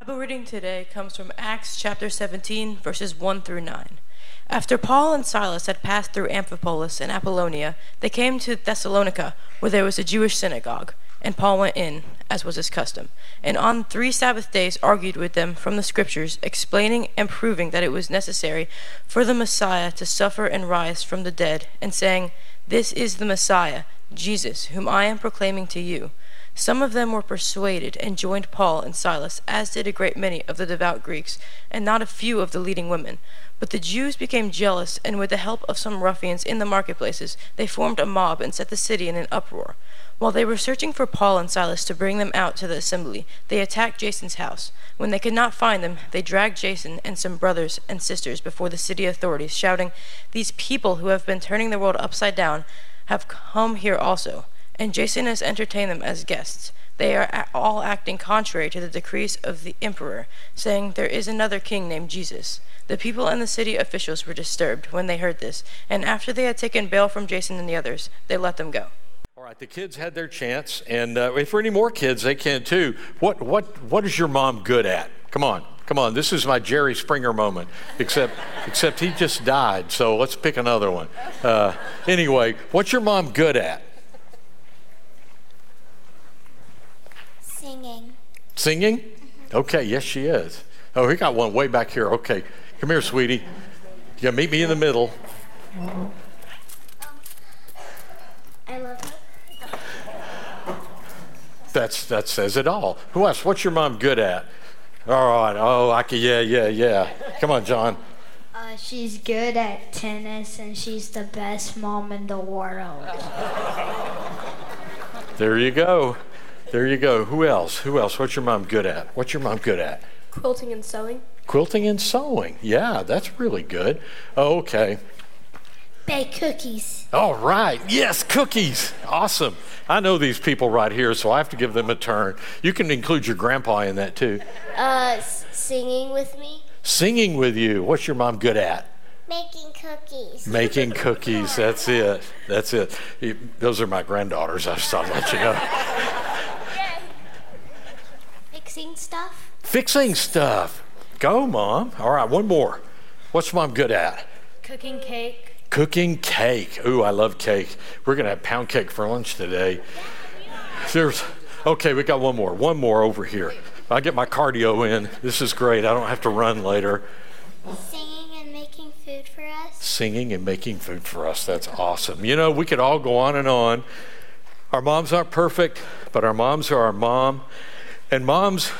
Bible reading today comes from Acts chapter 17, verses 1 through 9. After Paul and Silas had passed through Amphipolis and Apollonia, they came to Thessalonica, where there was a Jewish synagogue. And Paul went in, as was his custom, and on three Sabbath days argued with them from the Scriptures, explaining and proving that it was necessary for the Messiah to suffer and rise from the dead, and saying, This is the Messiah, Jesus, whom I am proclaiming to you. Some of them were persuaded and joined Paul and Silas, as did a great many of the devout Greeks, and not a few of the leading women. But the Jews became jealous, and with the help of some ruffians in the marketplaces, they formed a mob and set the city in an uproar. While they were searching for Paul and Silas to bring them out to the assembly, they attacked Jason's house. When they could not find them, they dragged Jason and some brothers and sisters before the city authorities, shouting, These people who have been turning the world upside down have come here also and Jason has entertained them as guests. They are all acting contrary to the decrees of the emperor, saying there is another king named Jesus. The people and the city officials were disturbed when they heard this, and after they had taken bail from Jason and the others, they let them go. All right, the kids had their chance, and uh, if for any more kids, they can too. What what what is your mom good at? Come on, come on. This is my Jerry Springer moment. Except except he just died, so let's pick another one. Uh, anyway, what's your mom good at? Singing. Singing? Mm-hmm. Okay, yes, she is. Oh, we got one way back here. Okay, come here, sweetie. You meet me in the middle. I love her. That's that says it all. Who else? What's your mom good at? All right. Oh, I can. Yeah, yeah, yeah. Come on, John. Uh, she's good at tennis, and she's the best mom in the world. There you go. There you go. Who else? Who else? What's your mom good at? What's your mom good at? Quilting and sewing. Quilting and sewing. Yeah, that's really good. Oh, okay. Bake cookies. All right. Yes, cookies. Awesome. I know these people right here, so I have to give them a turn. You can include your grandpa in that too. Uh, s- singing with me. Singing with you. What's your mom good at? Making cookies. Making cookies. That's it. That's it. Those are my granddaughters. I just thought I'd let you know. Fixing stuff. Fixing stuff. Go, Mom. All right, one more. What's Mom good at? Cooking cake. Cooking cake. Ooh, I love cake. We're going to have pound cake for lunch today. There's, okay, we got one more. One more over here. I get my cardio in. This is great. I don't have to run later. Singing and making food for us. Singing and making food for us. That's awesome. You know, we could all go on and on. Our moms aren't perfect, but our moms are our mom. And moms,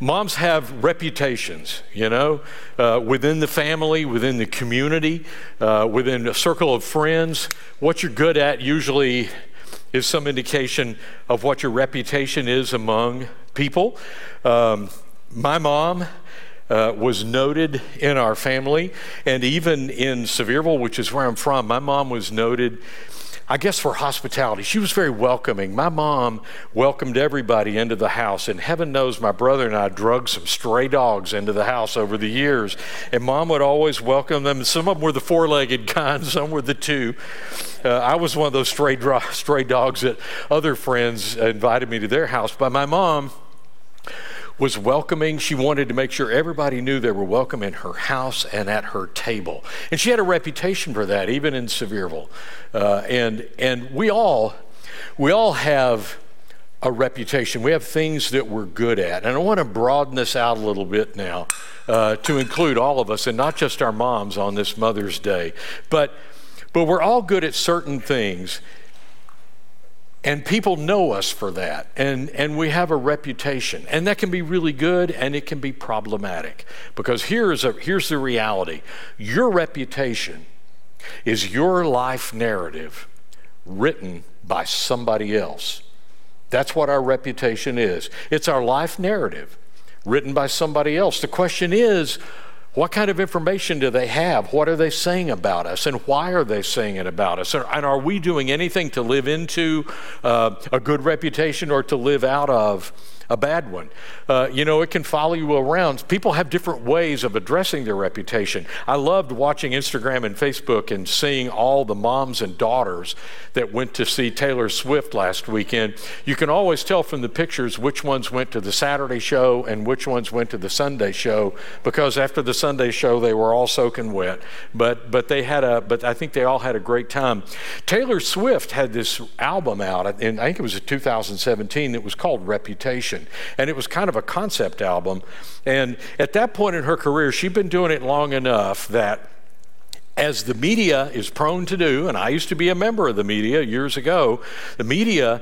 moms have reputations, you know, uh, within the family, within the community, uh, within a circle of friends. What you're good at usually is some indication of what your reputation is among people. Um, my mom. Uh, was noted in our family, and even in Sevierville, which is where I'm from, my mom was noted I guess for hospitality. She was very welcoming. My mom welcomed everybody into the house, and heaven knows my brother and I drug some stray dogs into the house over the years. And mom would always welcome them. Some of them were the four legged kind, some were the two. Uh, I was one of those stray, stray dogs that other friends invited me to their house. But my mom, was welcoming. She wanted to make sure everybody knew they were welcome in her house and at her table. And she had a reputation for that, even in Sevierville. Uh, and, and we all, we all have a reputation. We have things that we're good at. And I want to broaden this out a little bit now uh, to include all of us and not just our moms on this Mother's Day. But, but we're all good at certain things. And people know us for that. And, and we have a reputation. And that can be really good and it can be problematic. Because here's, a, here's the reality your reputation is your life narrative written by somebody else. That's what our reputation is. It's our life narrative written by somebody else. The question is, what kind of information do they have? What are they saying about us? And why are they saying it about us? And are we doing anything to live into uh, a good reputation or to live out of a bad one. Uh, you know, it can follow you around. People have different ways of addressing their reputation. I loved watching Instagram and Facebook and seeing all the moms and daughters that went to see Taylor Swift last weekend. You can always tell from the pictures which ones went to the Saturday show and which ones went to the Sunday show because after the Sunday show they were all soaking wet. But but they had a but I think they all had a great time. Taylor Swift had this album out and I think it was in 2017 that was called Reputation and it was kind of a concept album. And at that point in her career she'd been doing it long enough that as the media is prone to do, and I used to be a member of the media years ago, the media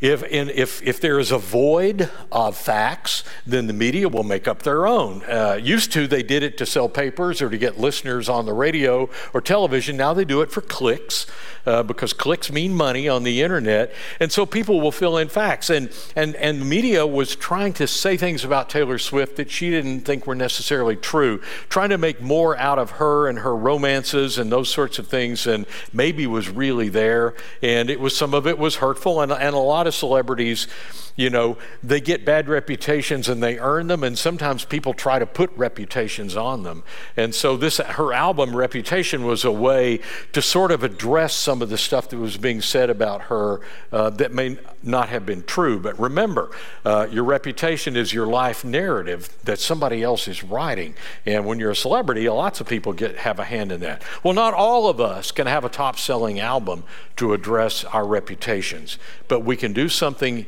if, if, if there is a void of facts, then the media will make up their own. Uh, used to, they did it to sell papers or to get listeners on the radio or television. Now they do it for clicks uh, because clicks mean money on the internet. And so people will fill in facts. And, and, and the media was trying to say things about Taylor Swift that she didn't think were necessarily true, trying to make more out of her and her romances and those sorts of things and maybe was really there. And it was some of it was hurtful and, and a lot lot of celebrities, you know, they get bad reputations and they earn them, and sometimes people try to put reputations on them. And so this her album Reputation was a way to sort of address some of the stuff that was being said about her uh, that may not have been true. But remember, uh, your reputation is your life narrative that somebody else is writing. And when you're a celebrity, lots of people get have a hand in that. Well, not all of us can have a top-selling album to address our reputations, but we can do something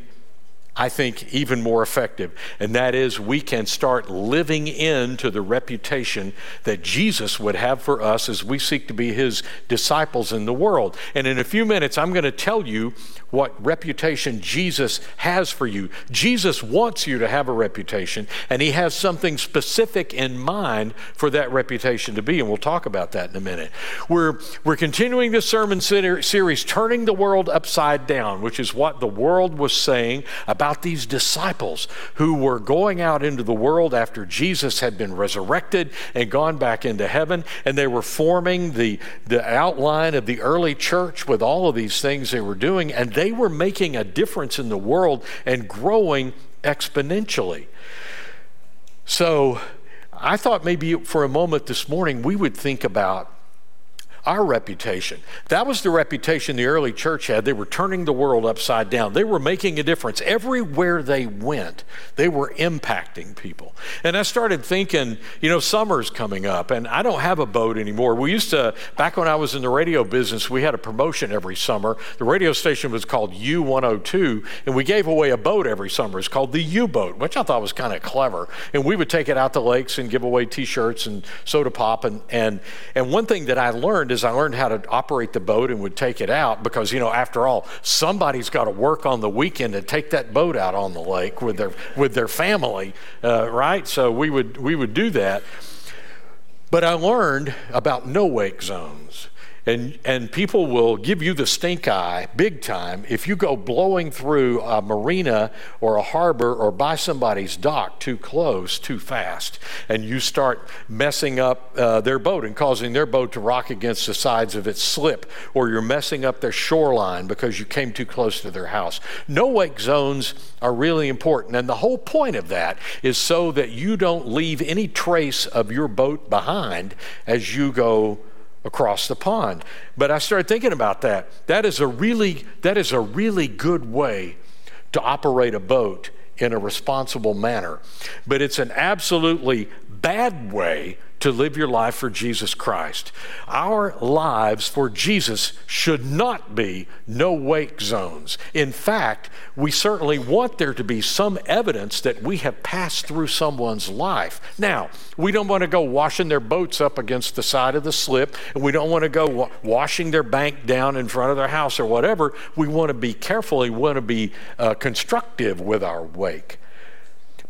I think, even more effective. And that is, we can start living into the reputation that Jesus would have for us as we seek to be his disciples in the world. And in a few minutes, I'm going to tell you what reputation Jesus has for you. Jesus wants you to have a reputation, and he has something specific in mind for that reputation to be. And we'll talk about that in a minute. We're, we're continuing this sermon series, Turning the World Upside Down, which is what the world was saying about these disciples who were going out into the world after Jesus had been resurrected and gone back into heaven, and they were forming the, the outline of the early church with all of these things they were doing, and they were making a difference in the world and growing exponentially. So, I thought maybe for a moment this morning we would think about our reputation. That was the reputation the early church had. They were turning the world upside down. They were making a difference. Everywhere they went, they were impacting people. And I started thinking, you know, summer's coming up, and I don't have a boat anymore. We used to, back when I was in the radio business, we had a promotion every summer. The radio station was called U102, and we gave away a boat every summer. It's called the U boat, which I thought was kind of clever. And we would take it out to lakes and give away t shirts and soda pop. And, and, and one thing that I learned is I learned how to operate the boat and would take it out because, you know, after all, somebody's got to work on the weekend to take that boat out on the lake with their, with their family, uh, right? So we would, we would do that. But I learned about no wake zones. And, and people will give you the stink eye big time if you go blowing through a marina or a harbor or by somebody's dock too close, too fast, and you start messing up uh, their boat and causing their boat to rock against the sides of its slip, or you're messing up their shoreline because you came too close to their house. No wake zones are really important, and the whole point of that is so that you don't leave any trace of your boat behind as you go across the pond. But I started thinking about that. That is a really that is a really good way to operate a boat in a responsible manner. But it's an absolutely bad way to live your life for Jesus Christ. Our lives for Jesus should not be no wake zones. In fact, we certainly want there to be some evidence that we have passed through someone's life. Now, we don't want to go washing their boats up against the side of the slip, and we don't want to go wa- washing their bank down in front of their house or whatever. We want to be careful, we want to be uh, constructive with our wake.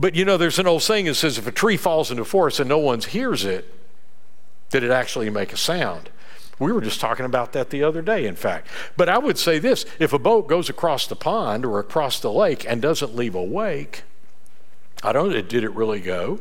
But you know, there's an old saying that says if a tree falls into a forest and no one hears it, did it actually make a sound? We were just talking about that the other day, in fact. But I would say this if a boat goes across the pond or across the lake and doesn't leave a wake, I don't know, did it really go?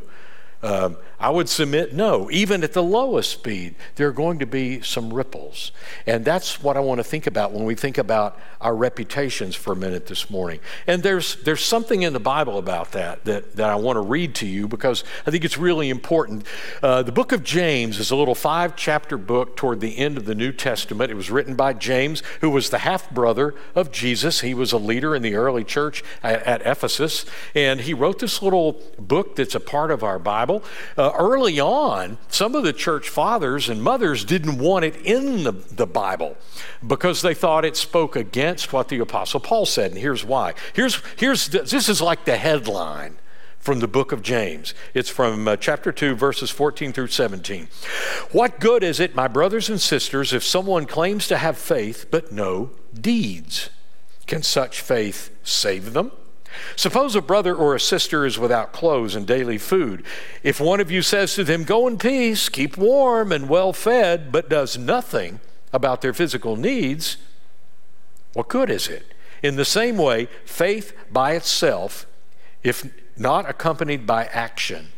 Um, I would submit no. Even at the lowest speed, there are going to be some ripples. And that's what I want to think about when we think about our reputations for a minute this morning. And there's, there's something in the Bible about that, that that I want to read to you because I think it's really important. Uh, the book of James is a little five chapter book toward the end of the New Testament. It was written by James, who was the half brother of Jesus. He was a leader in the early church at, at Ephesus. And he wrote this little book that's a part of our Bible. Uh, early on, some of the church fathers and mothers didn't want it in the, the Bible because they thought it spoke against what the Apostle Paul said. And here's why. Here's, here's the, this is like the headline from the book of James. It's from uh, chapter 2, verses 14 through 17. What good is it, my brothers and sisters, if someone claims to have faith but no deeds? Can such faith save them? Suppose a brother or a sister is without clothes and daily food. If one of you says to them, Go in peace, keep warm and well fed, but does nothing about their physical needs, what good is it? In the same way, faith by itself, if not accompanied by action,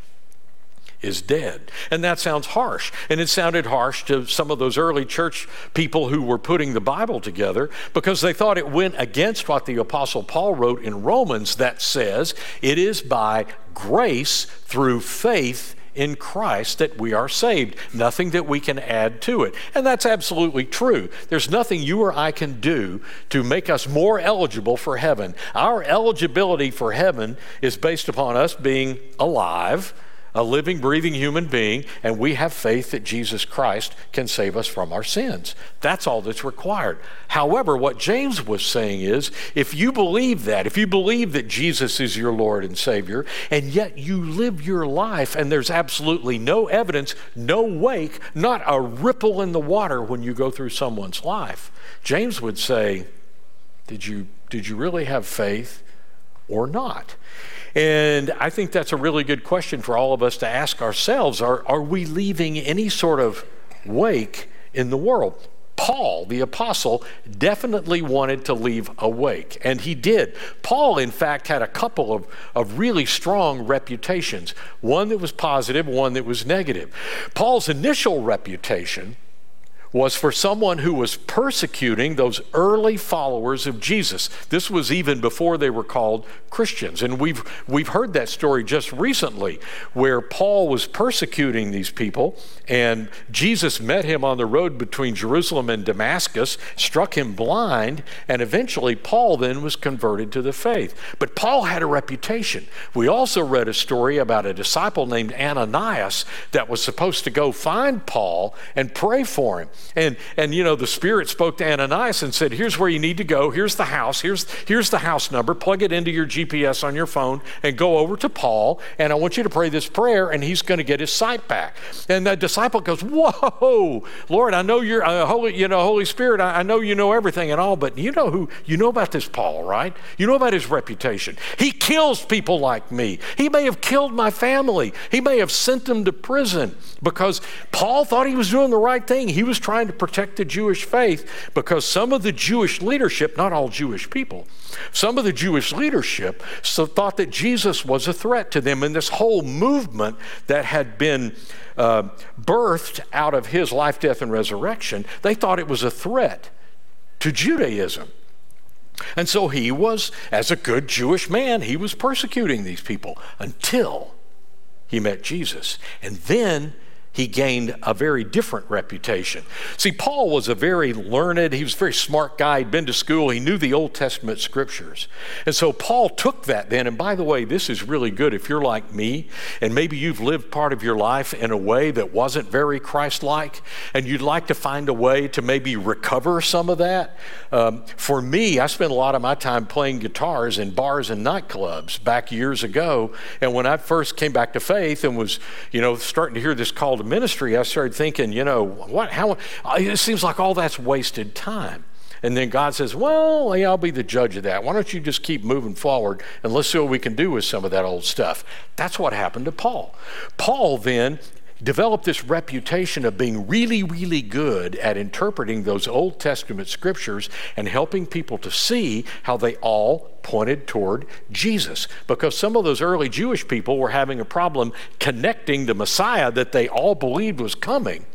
is dead. And that sounds harsh. And it sounded harsh to some of those early church people who were putting the Bible together because they thought it went against what the Apostle Paul wrote in Romans that says it is by grace through faith in Christ that we are saved, nothing that we can add to it. And that's absolutely true. There's nothing you or I can do to make us more eligible for heaven. Our eligibility for heaven is based upon us being alive a living, breathing human being, and we have faith that Jesus Christ can save us from our sins. That's all that's required. However, what James was saying is if you believe that, if you believe that Jesus is your Lord and Savior, and yet you live your life and there's absolutely no evidence, no wake, not a ripple in the water when you go through someone's life, James would say, Did you, did you really have faith or not? And I think that's a really good question for all of us to ask ourselves. Are, are we leaving any sort of wake in the world? Paul, the apostle, definitely wanted to leave a wake, and he did. Paul, in fact, had a couple of, of really strong reputations one that was positive, one that was negative. Paul's initial reputation was for someone who was persecuting those early followers of Jesus. This was even before they were called Christians. And we've, we've heard that story just recently where Paul was persecuting these people, and Jesus met him on the road between Jerusalem and Damascus, struck him blind, and eventually Paul then was converted to the faith. But Paul had a reputation. We also read a story about a disciple named Ananias that was supposed to go find Paul and pray for him. And, and you know, the Spirit spoke to Ananias and said, Here's where you need to go. Here's the house. Here's, here's the house number. Plug it into your GPS on your phone and go over to Paul. And I want you to pray this prayer, and he's going to get his sight back. And the disciple goes, Whoa, Lord, I know you're uh, Holy, you know, Holy Spirit, I, I know you know everything and all, but you know who, you know about this Paul, right? You know about his reputation. He kills people like me. He may have killed my family. He may have sent them to prison because Paul thought he was doing the right thing. He was trying to protect the Jewish faith because some of the Jewish leadership, not all Jewish people, some of the Jewish leadership so thought that Jesus was a threat to them. And this whole movement that had been uh, birthed out of his life, death, and resurrection, they thought it was a threat to Judaism. And so he was, as a good Jewish man, he was persecuting these people until he met Jesus. And then he gained a very different reputation. See, Paul was a very learned, he was a very smart guy. He'd been to school, he knew the Old Testament scriptures. And so Paul took that then, and by the way, this is really good if you're like me, and maybe you've lived part of your life in a way that wasn't very Christ like, and you'd like to find a way to maybe recover some of that. Um, for me, I spent a lot of my time playing guitars in bars and nightclubs back years ago, and when I first came back to faith and was, you know, starting to hear this call to ministry, I started thinking, you know, what, how, uh, it seems like all that's wasted time. And then God says, Well, yeah, I'll be the judge of that. Why don't you just keep moving forward and let's see what we can do with some of that old stuff? That's what happened to Paul. Paul then developed this reputation of being really, really good at interpreting those Old Testament scriptures and helping people to see how they all pointed toward Jesus. Because some of those early Jewish people were having a problem connecting the Messiah that they all believed was coming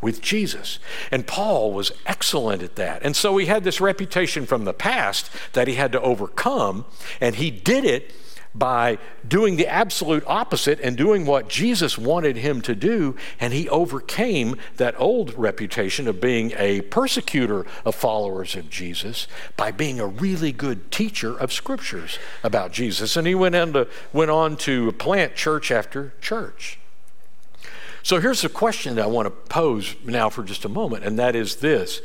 with Jesus. And Paul was excellent at that. And so he had this reputation from the past that he had to overcome, and he did it by doing the absolute opposite and doing what Jesus wanted him to do, and he overcame that old reputation of being a persecutor of followers of Jesus by being a really good teacher of scriptures about Jesus. And he went on to, went on to plant church after church. So here's a question that I want to pose now for just a moment, and that is this.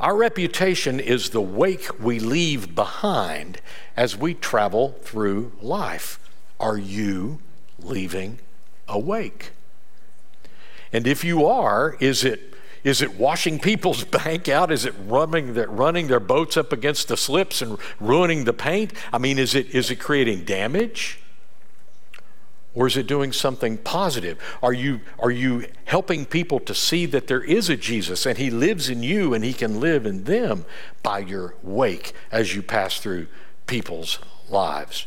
Our reputation is the wake we leave behind as we travel through life. Are you leaving a wake? And if you are, is it is it washing people's bank out? Is it running their, running their boats up against the slips and ruining the paint? I mean, is it, is it creating damage? Or is it doing something positive? Are you, are you helping people to see that there is a Jesus and he lives in you and he can live in them by your wake as you pass through people's lives?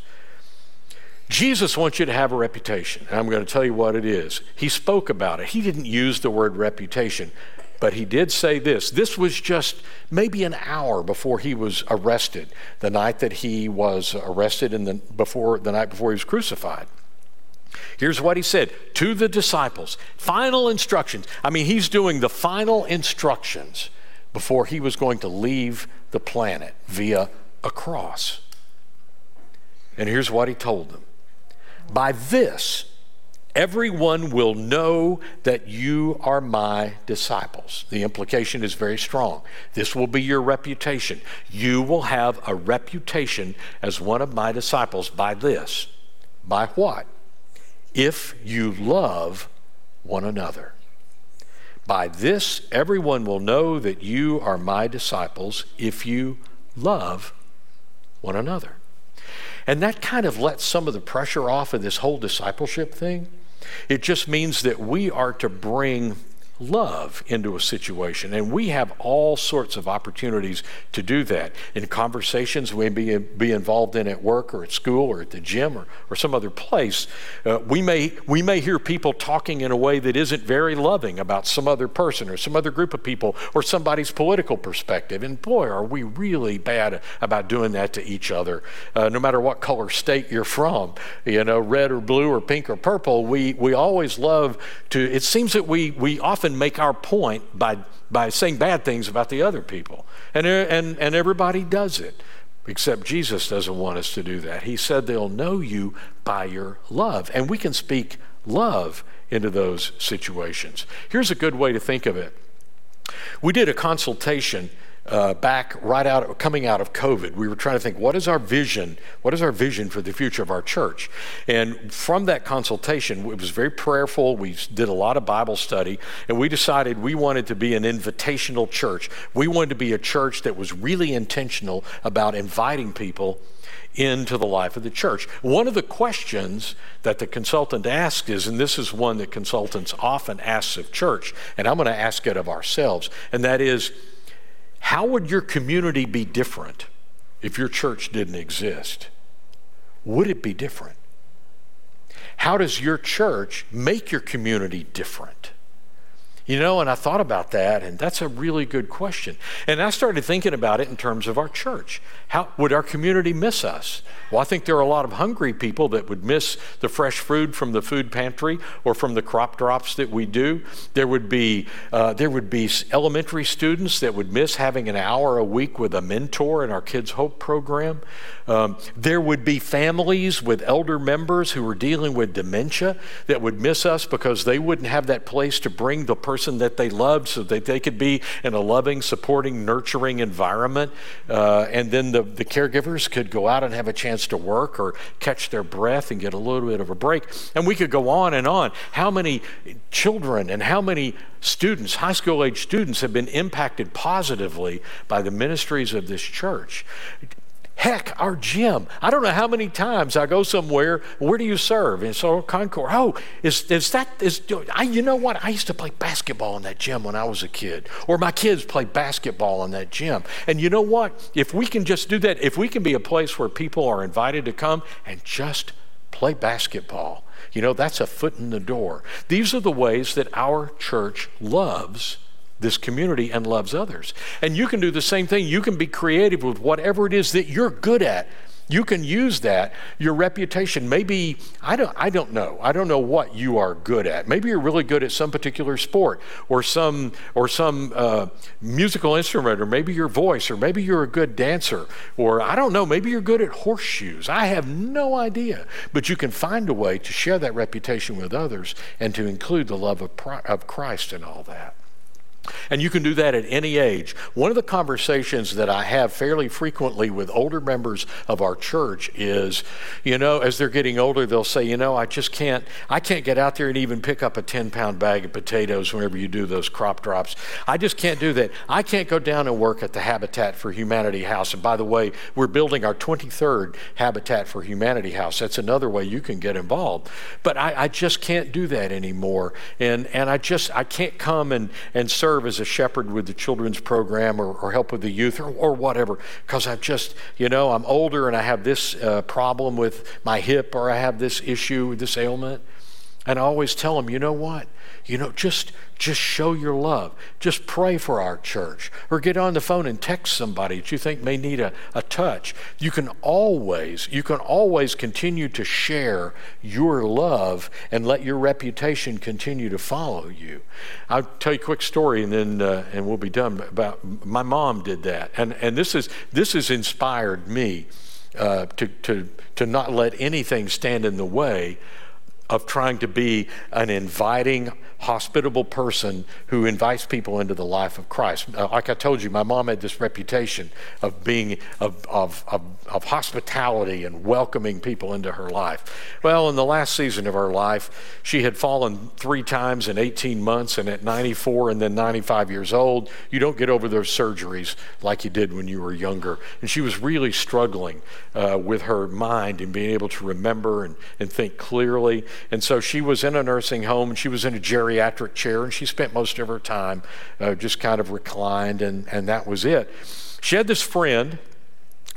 Jesus wants you to have a reputation, and I'm going to tell you what it is. He spoke about it. He didn't use the word reputation, but he did say this. This was just maybe an hour before he was arrested, the night that he was arrested and before, the night before he was crucified. Here's what he said to the disciples final instructions. I mean, he's doing the final instructions before he was going to leave the planet via a cross. And here's what he told them By this, everyone will know that you are my disciples. The implication is very strong. This will be your reputation. You will have a reputation as one of my disciples by this. By what? If you love one another. By this, everyone will know that you are my disciples if you love one another. And that kind of lets some of the pressure off of this whole discipleship thing. It just means that we are to bring love into a situation. And we have all sorts of opportunities to do that in conversations we may be, involved in at work or at school or at the gym or, or some other place. Uh, we, may, we may hear people talking in a way that isn't very loving about some other person or some other group of people or somebody's political perspective. And boy, are we really bad about doing that to each other, uh, no matter what color state you're from, you know, red or blue or pink or purple. We, we always love to, it seems that we, we often often make our point by, by saying bad things about the other people. And, and, and everybody does it, except Jesus doesn't want us to do that. He said they'll know you by your love. And we can speak love into those situations. Here's a good way to think of it. We did a consultation uh, back right out coming out of COVID. We were trying to think, what is our vision? What is our vision for the future of our church? And from that consultation, it was very prayerful. We did a lot of Bible study, and we decided we wanted to be an invitational church. We wanted to be a church that was really intentional about inviting people into the life of the church. One of the questions that the consultant asked is, and this is one that consultants often ask of church, and I'm going to ask it of ourselves, and that is, how would your community be different if your church didn't exist? Would it be different? How does your church make your community different? You know, and I thought about that, and that's a really good question. And I started thinking about it in terms of our church. How would our community miss us? Well, I think there are a lot of hungry people that would miss the fresh food from the food pantry or from the crop drops that we do. There would be uh, there would be elementary students that would miss having an hour a week with a mentor in our Kids Hope program. Um, there would be families with elder members who are dealing with dementia that would miss us because they wouldn't have that place to bring the person that they loved so that they could be in a loving, supporting, nurturing environment. Uh, and then the, the caregivers could go out and have a chance to work or catch their breath and get a little bit of a break. And we could go on and on. How many children and how many students, high school age students, have been impacted positively by the ministries of this church? Heck, our gym. I don't know how many times I go somewhere. Where do you serve? And so Concord. Oh, is, is that is? I, you know what? I used to play basketball in that gym when I was a kid, or my kids play basketball in that gym. And you know what? If we can just do that, if we can be a place where people are invited to come and just play basketball, you know, that's a foot in the door. These are the ways that our church loves this community and loves others. And you can do the same thing. You can be creative with whatever it is that you're good at. You can use that, your reputation. Maybe, I don't, I don't know. I don't know what you are good at. Maybe you're really good at some particular sport or some, or some uh, musical instrument, or maybe your voice, or maybe you're a good dancer, or I don't know, maybe you're good at horseshoes. I have no idea. But you can find a way to share that reputation with others and to include the love of, of Christ in all that. And you can do that at any age. One of the conversations that I have fairly frequently with older members of our church is, you know, as they're getting older, they'll say, you know, I just can't, I can't get out there and even pick up a 10 pound bag of potatoes whenever you do those crop drops. I just can't do that. I can't go down and work at the Habitat for Humanity house. And by the way, we're building our 23rd Habitat for Humanity house. That's another way you can get involved. But I, I just can't do that anymore. And, and I just, I can't come and, and serve serve as a shepherd with the children's program or, or help with the youth or, or whatever because I've just, you know, I'm older and I have this uh, problem with my hip or I have this issue, with this ailment. And I always tell them, you know what? You know, just just show your love. Just pray for our church. Or get on the phone and text somebody that you think may need a, a touch. You can always, you can always continue to share your love and let your reputation continue to follow you. I'll tell you a quick story and then uh, and we'll be done. About my mom did that. And and this is this has inspired me uh, to, to, to not let anything stand in the way of trying to be an inviting, hospitable person who invites people into the life of Christ. Like I told you, my mom had this reputation of being of, of, of, of, hospitality and welcoming people into her life. Well, in the last season of her life, she had fallen three times in 18 months, and at 94 and then 95 years old, you don't get over those surgeries like you did when you were younger. And she was really struggling uh, with her mind and being able to remember and, and think clearly. And so she was in a nursing home and she was in a geriatric chair and she spent most of her time uh, just kind of reclined and, and that was it. She had this friend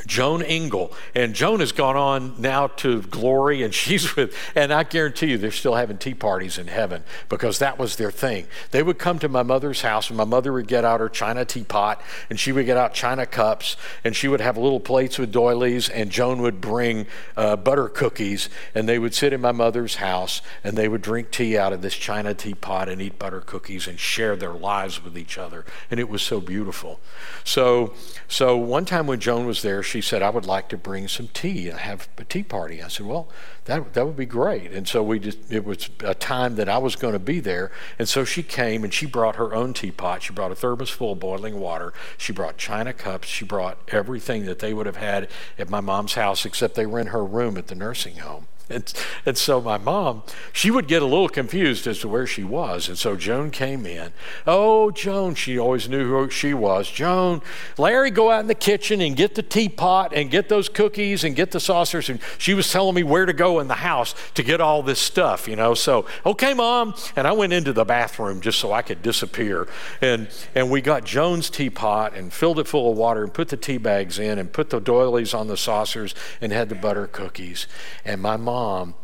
Joan Engel. And Joan has gone on now to glory, and she's with, and I guarantee you they're still having tea parties in heaven because that was their thing. They would come to my mother's house, and my mother would get out her china teapot, and she would get out china cups, and she would have little plates with doilies, and Joan would bring uh, butter cookies, and they would sit in my mother's house, and they would drink tea out of this china teapot and eat butter cookies and share their lives with each other. And it was so beautiful. So, so one time when Joan was there, she said, I would like to bring some tea and have a tea party. I said, Well, that, that would be great. And so we just, it was a time that I was going to be there. And so she came and she brought her own teapot. She brought a thermos full of boiling water. She brought china cups. She brought everything that they would have had at my mom's house, except they were in her room at the nursing home. And, and so my mom, she would get a little confused as to where she was. And so Joan came in. Oh, Joan, she always knew who she was. Joan, Larry, go out in the kitchen and get the teapot and get those cookies and get the saucers. And she was telling me where to go in the house to get all this stuff, you know. So, okay, mom. And I went into the bathroom just so I could disappear. And, and we got Joan's teapot and filled it full of water and put the tea bags in and put the doilies on the saucers and had the butter cookies. And my mom, mom,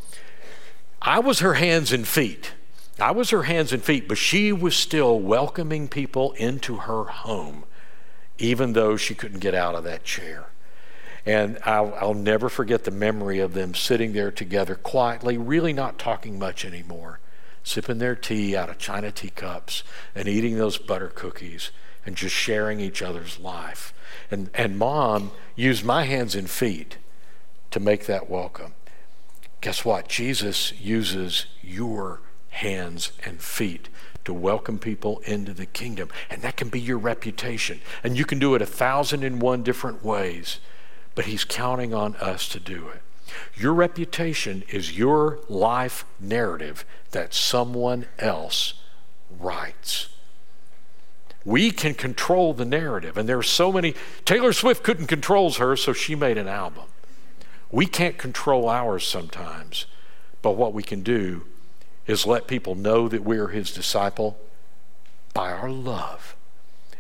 I was her hands and feet. I was her hands and feet, but she was still welcoming people into her home, even though she couldn't get out of that chair. And I'll, I'll, never forget the memory of them sitting there together quietly, really not talking much anymore, sipping their tea out of china teacups and eating those butter cookies and just sharing each other's life. And, and mom used my hands and feet to make that welcome. Guess what? Jesus uses your hands and feet to welcome people into the kingdom. And that can be your reputation. And you can do it a thousand and one different ways, but He's counting on us to do it. Your reputation is your life narrative that someone else writes. We can control the narrative. And there are so many. Taylor Swift couldn't control her, so she made an album. We can't control ours sometimes, but what we can do is let people know that we are his disciple by our love.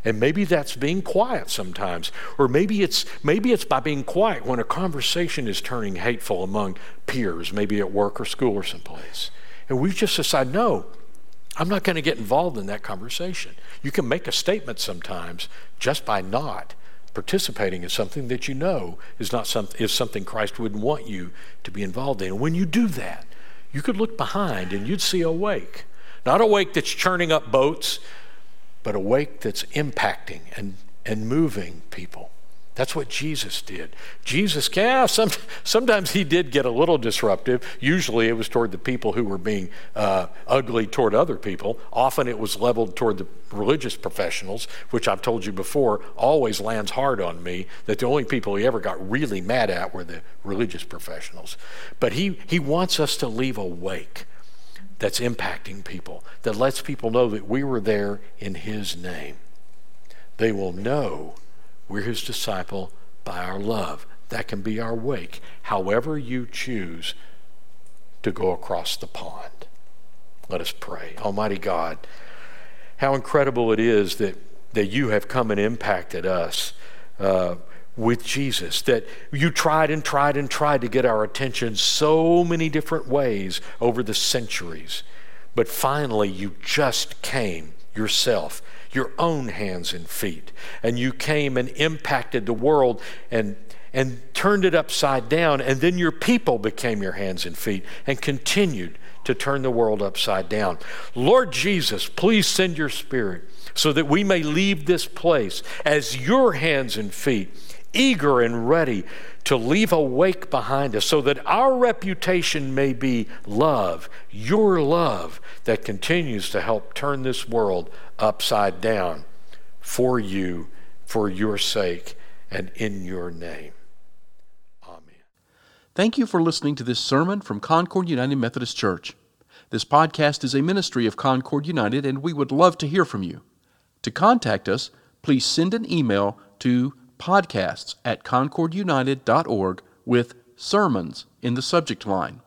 And maybe that's being quiet sometimes. Or maybe it's maybe it's by being quiet when a conversation is turning hateful among peers, maybe at work or school or someplace. And we just decide, no, I'm not going to get involved in that conversation. You can make a statement sometimes just by not participating in something that you know is not some, is something Christ wouldn't want you to be involved in. When you do that, you could look behind and you'd see a wake. Not a wake that's churning up boats, but a wake that's impacting and, and moving people. That's what Jesus did. Jesus, yeah, some, sometimes he did get a little disruptive. Usually it was toward the people who were being uh, ugly toward other people. Often it was leveled toward the religious professionals, which I've told you before always lands hard on me that the only people he ever got really mad at were the religious professionals. But he, he wants us to leave a wake that's impacting people, that lets people know that we were there in his name. They will know we're his disciple by our love. That can be our wake, however you choose to go across the pond. Let us pray. Almighty God, how incredible it is that, that you have come and impacted us uh, with Jesus, that you tried and tried and tried to get our attention so many different ways over the centuries. But finally, you just came yourself your own hands and feet. And you came and impacted the world and, and turned it upside down. And then your people became your hands and feet and continued to turn the world upside down. Lord Jesus, please send your spirit so that we may leave this place as your hands and feet, eager and ready to leave a wake behind us so that our reputation may be love, your love that continues to help turn this world upside down for you, for your sake, and in your name. Amen. Thank you for listening to this sermon from Concord United Methodist Church. This podcast is a ministry of Concord United, and we would love to hear from you. To contact us, please send an email to podcasts at concordunited.org with sermons in the subject line.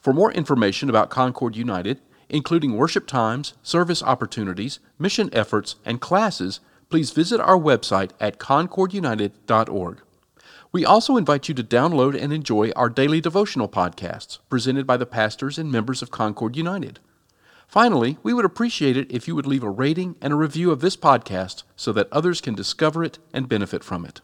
For more information about Concord United, including worship times, service opportunities, mission efforts, and classes, please visit our website at concordunited.org. We also invite you to download and enjoy our daily devotional podcasts presented by the pastors and members of Concord United. Finally, we would appreciate it if you would leave a rating and a review of this podcast so that others can discover it and benefit from it.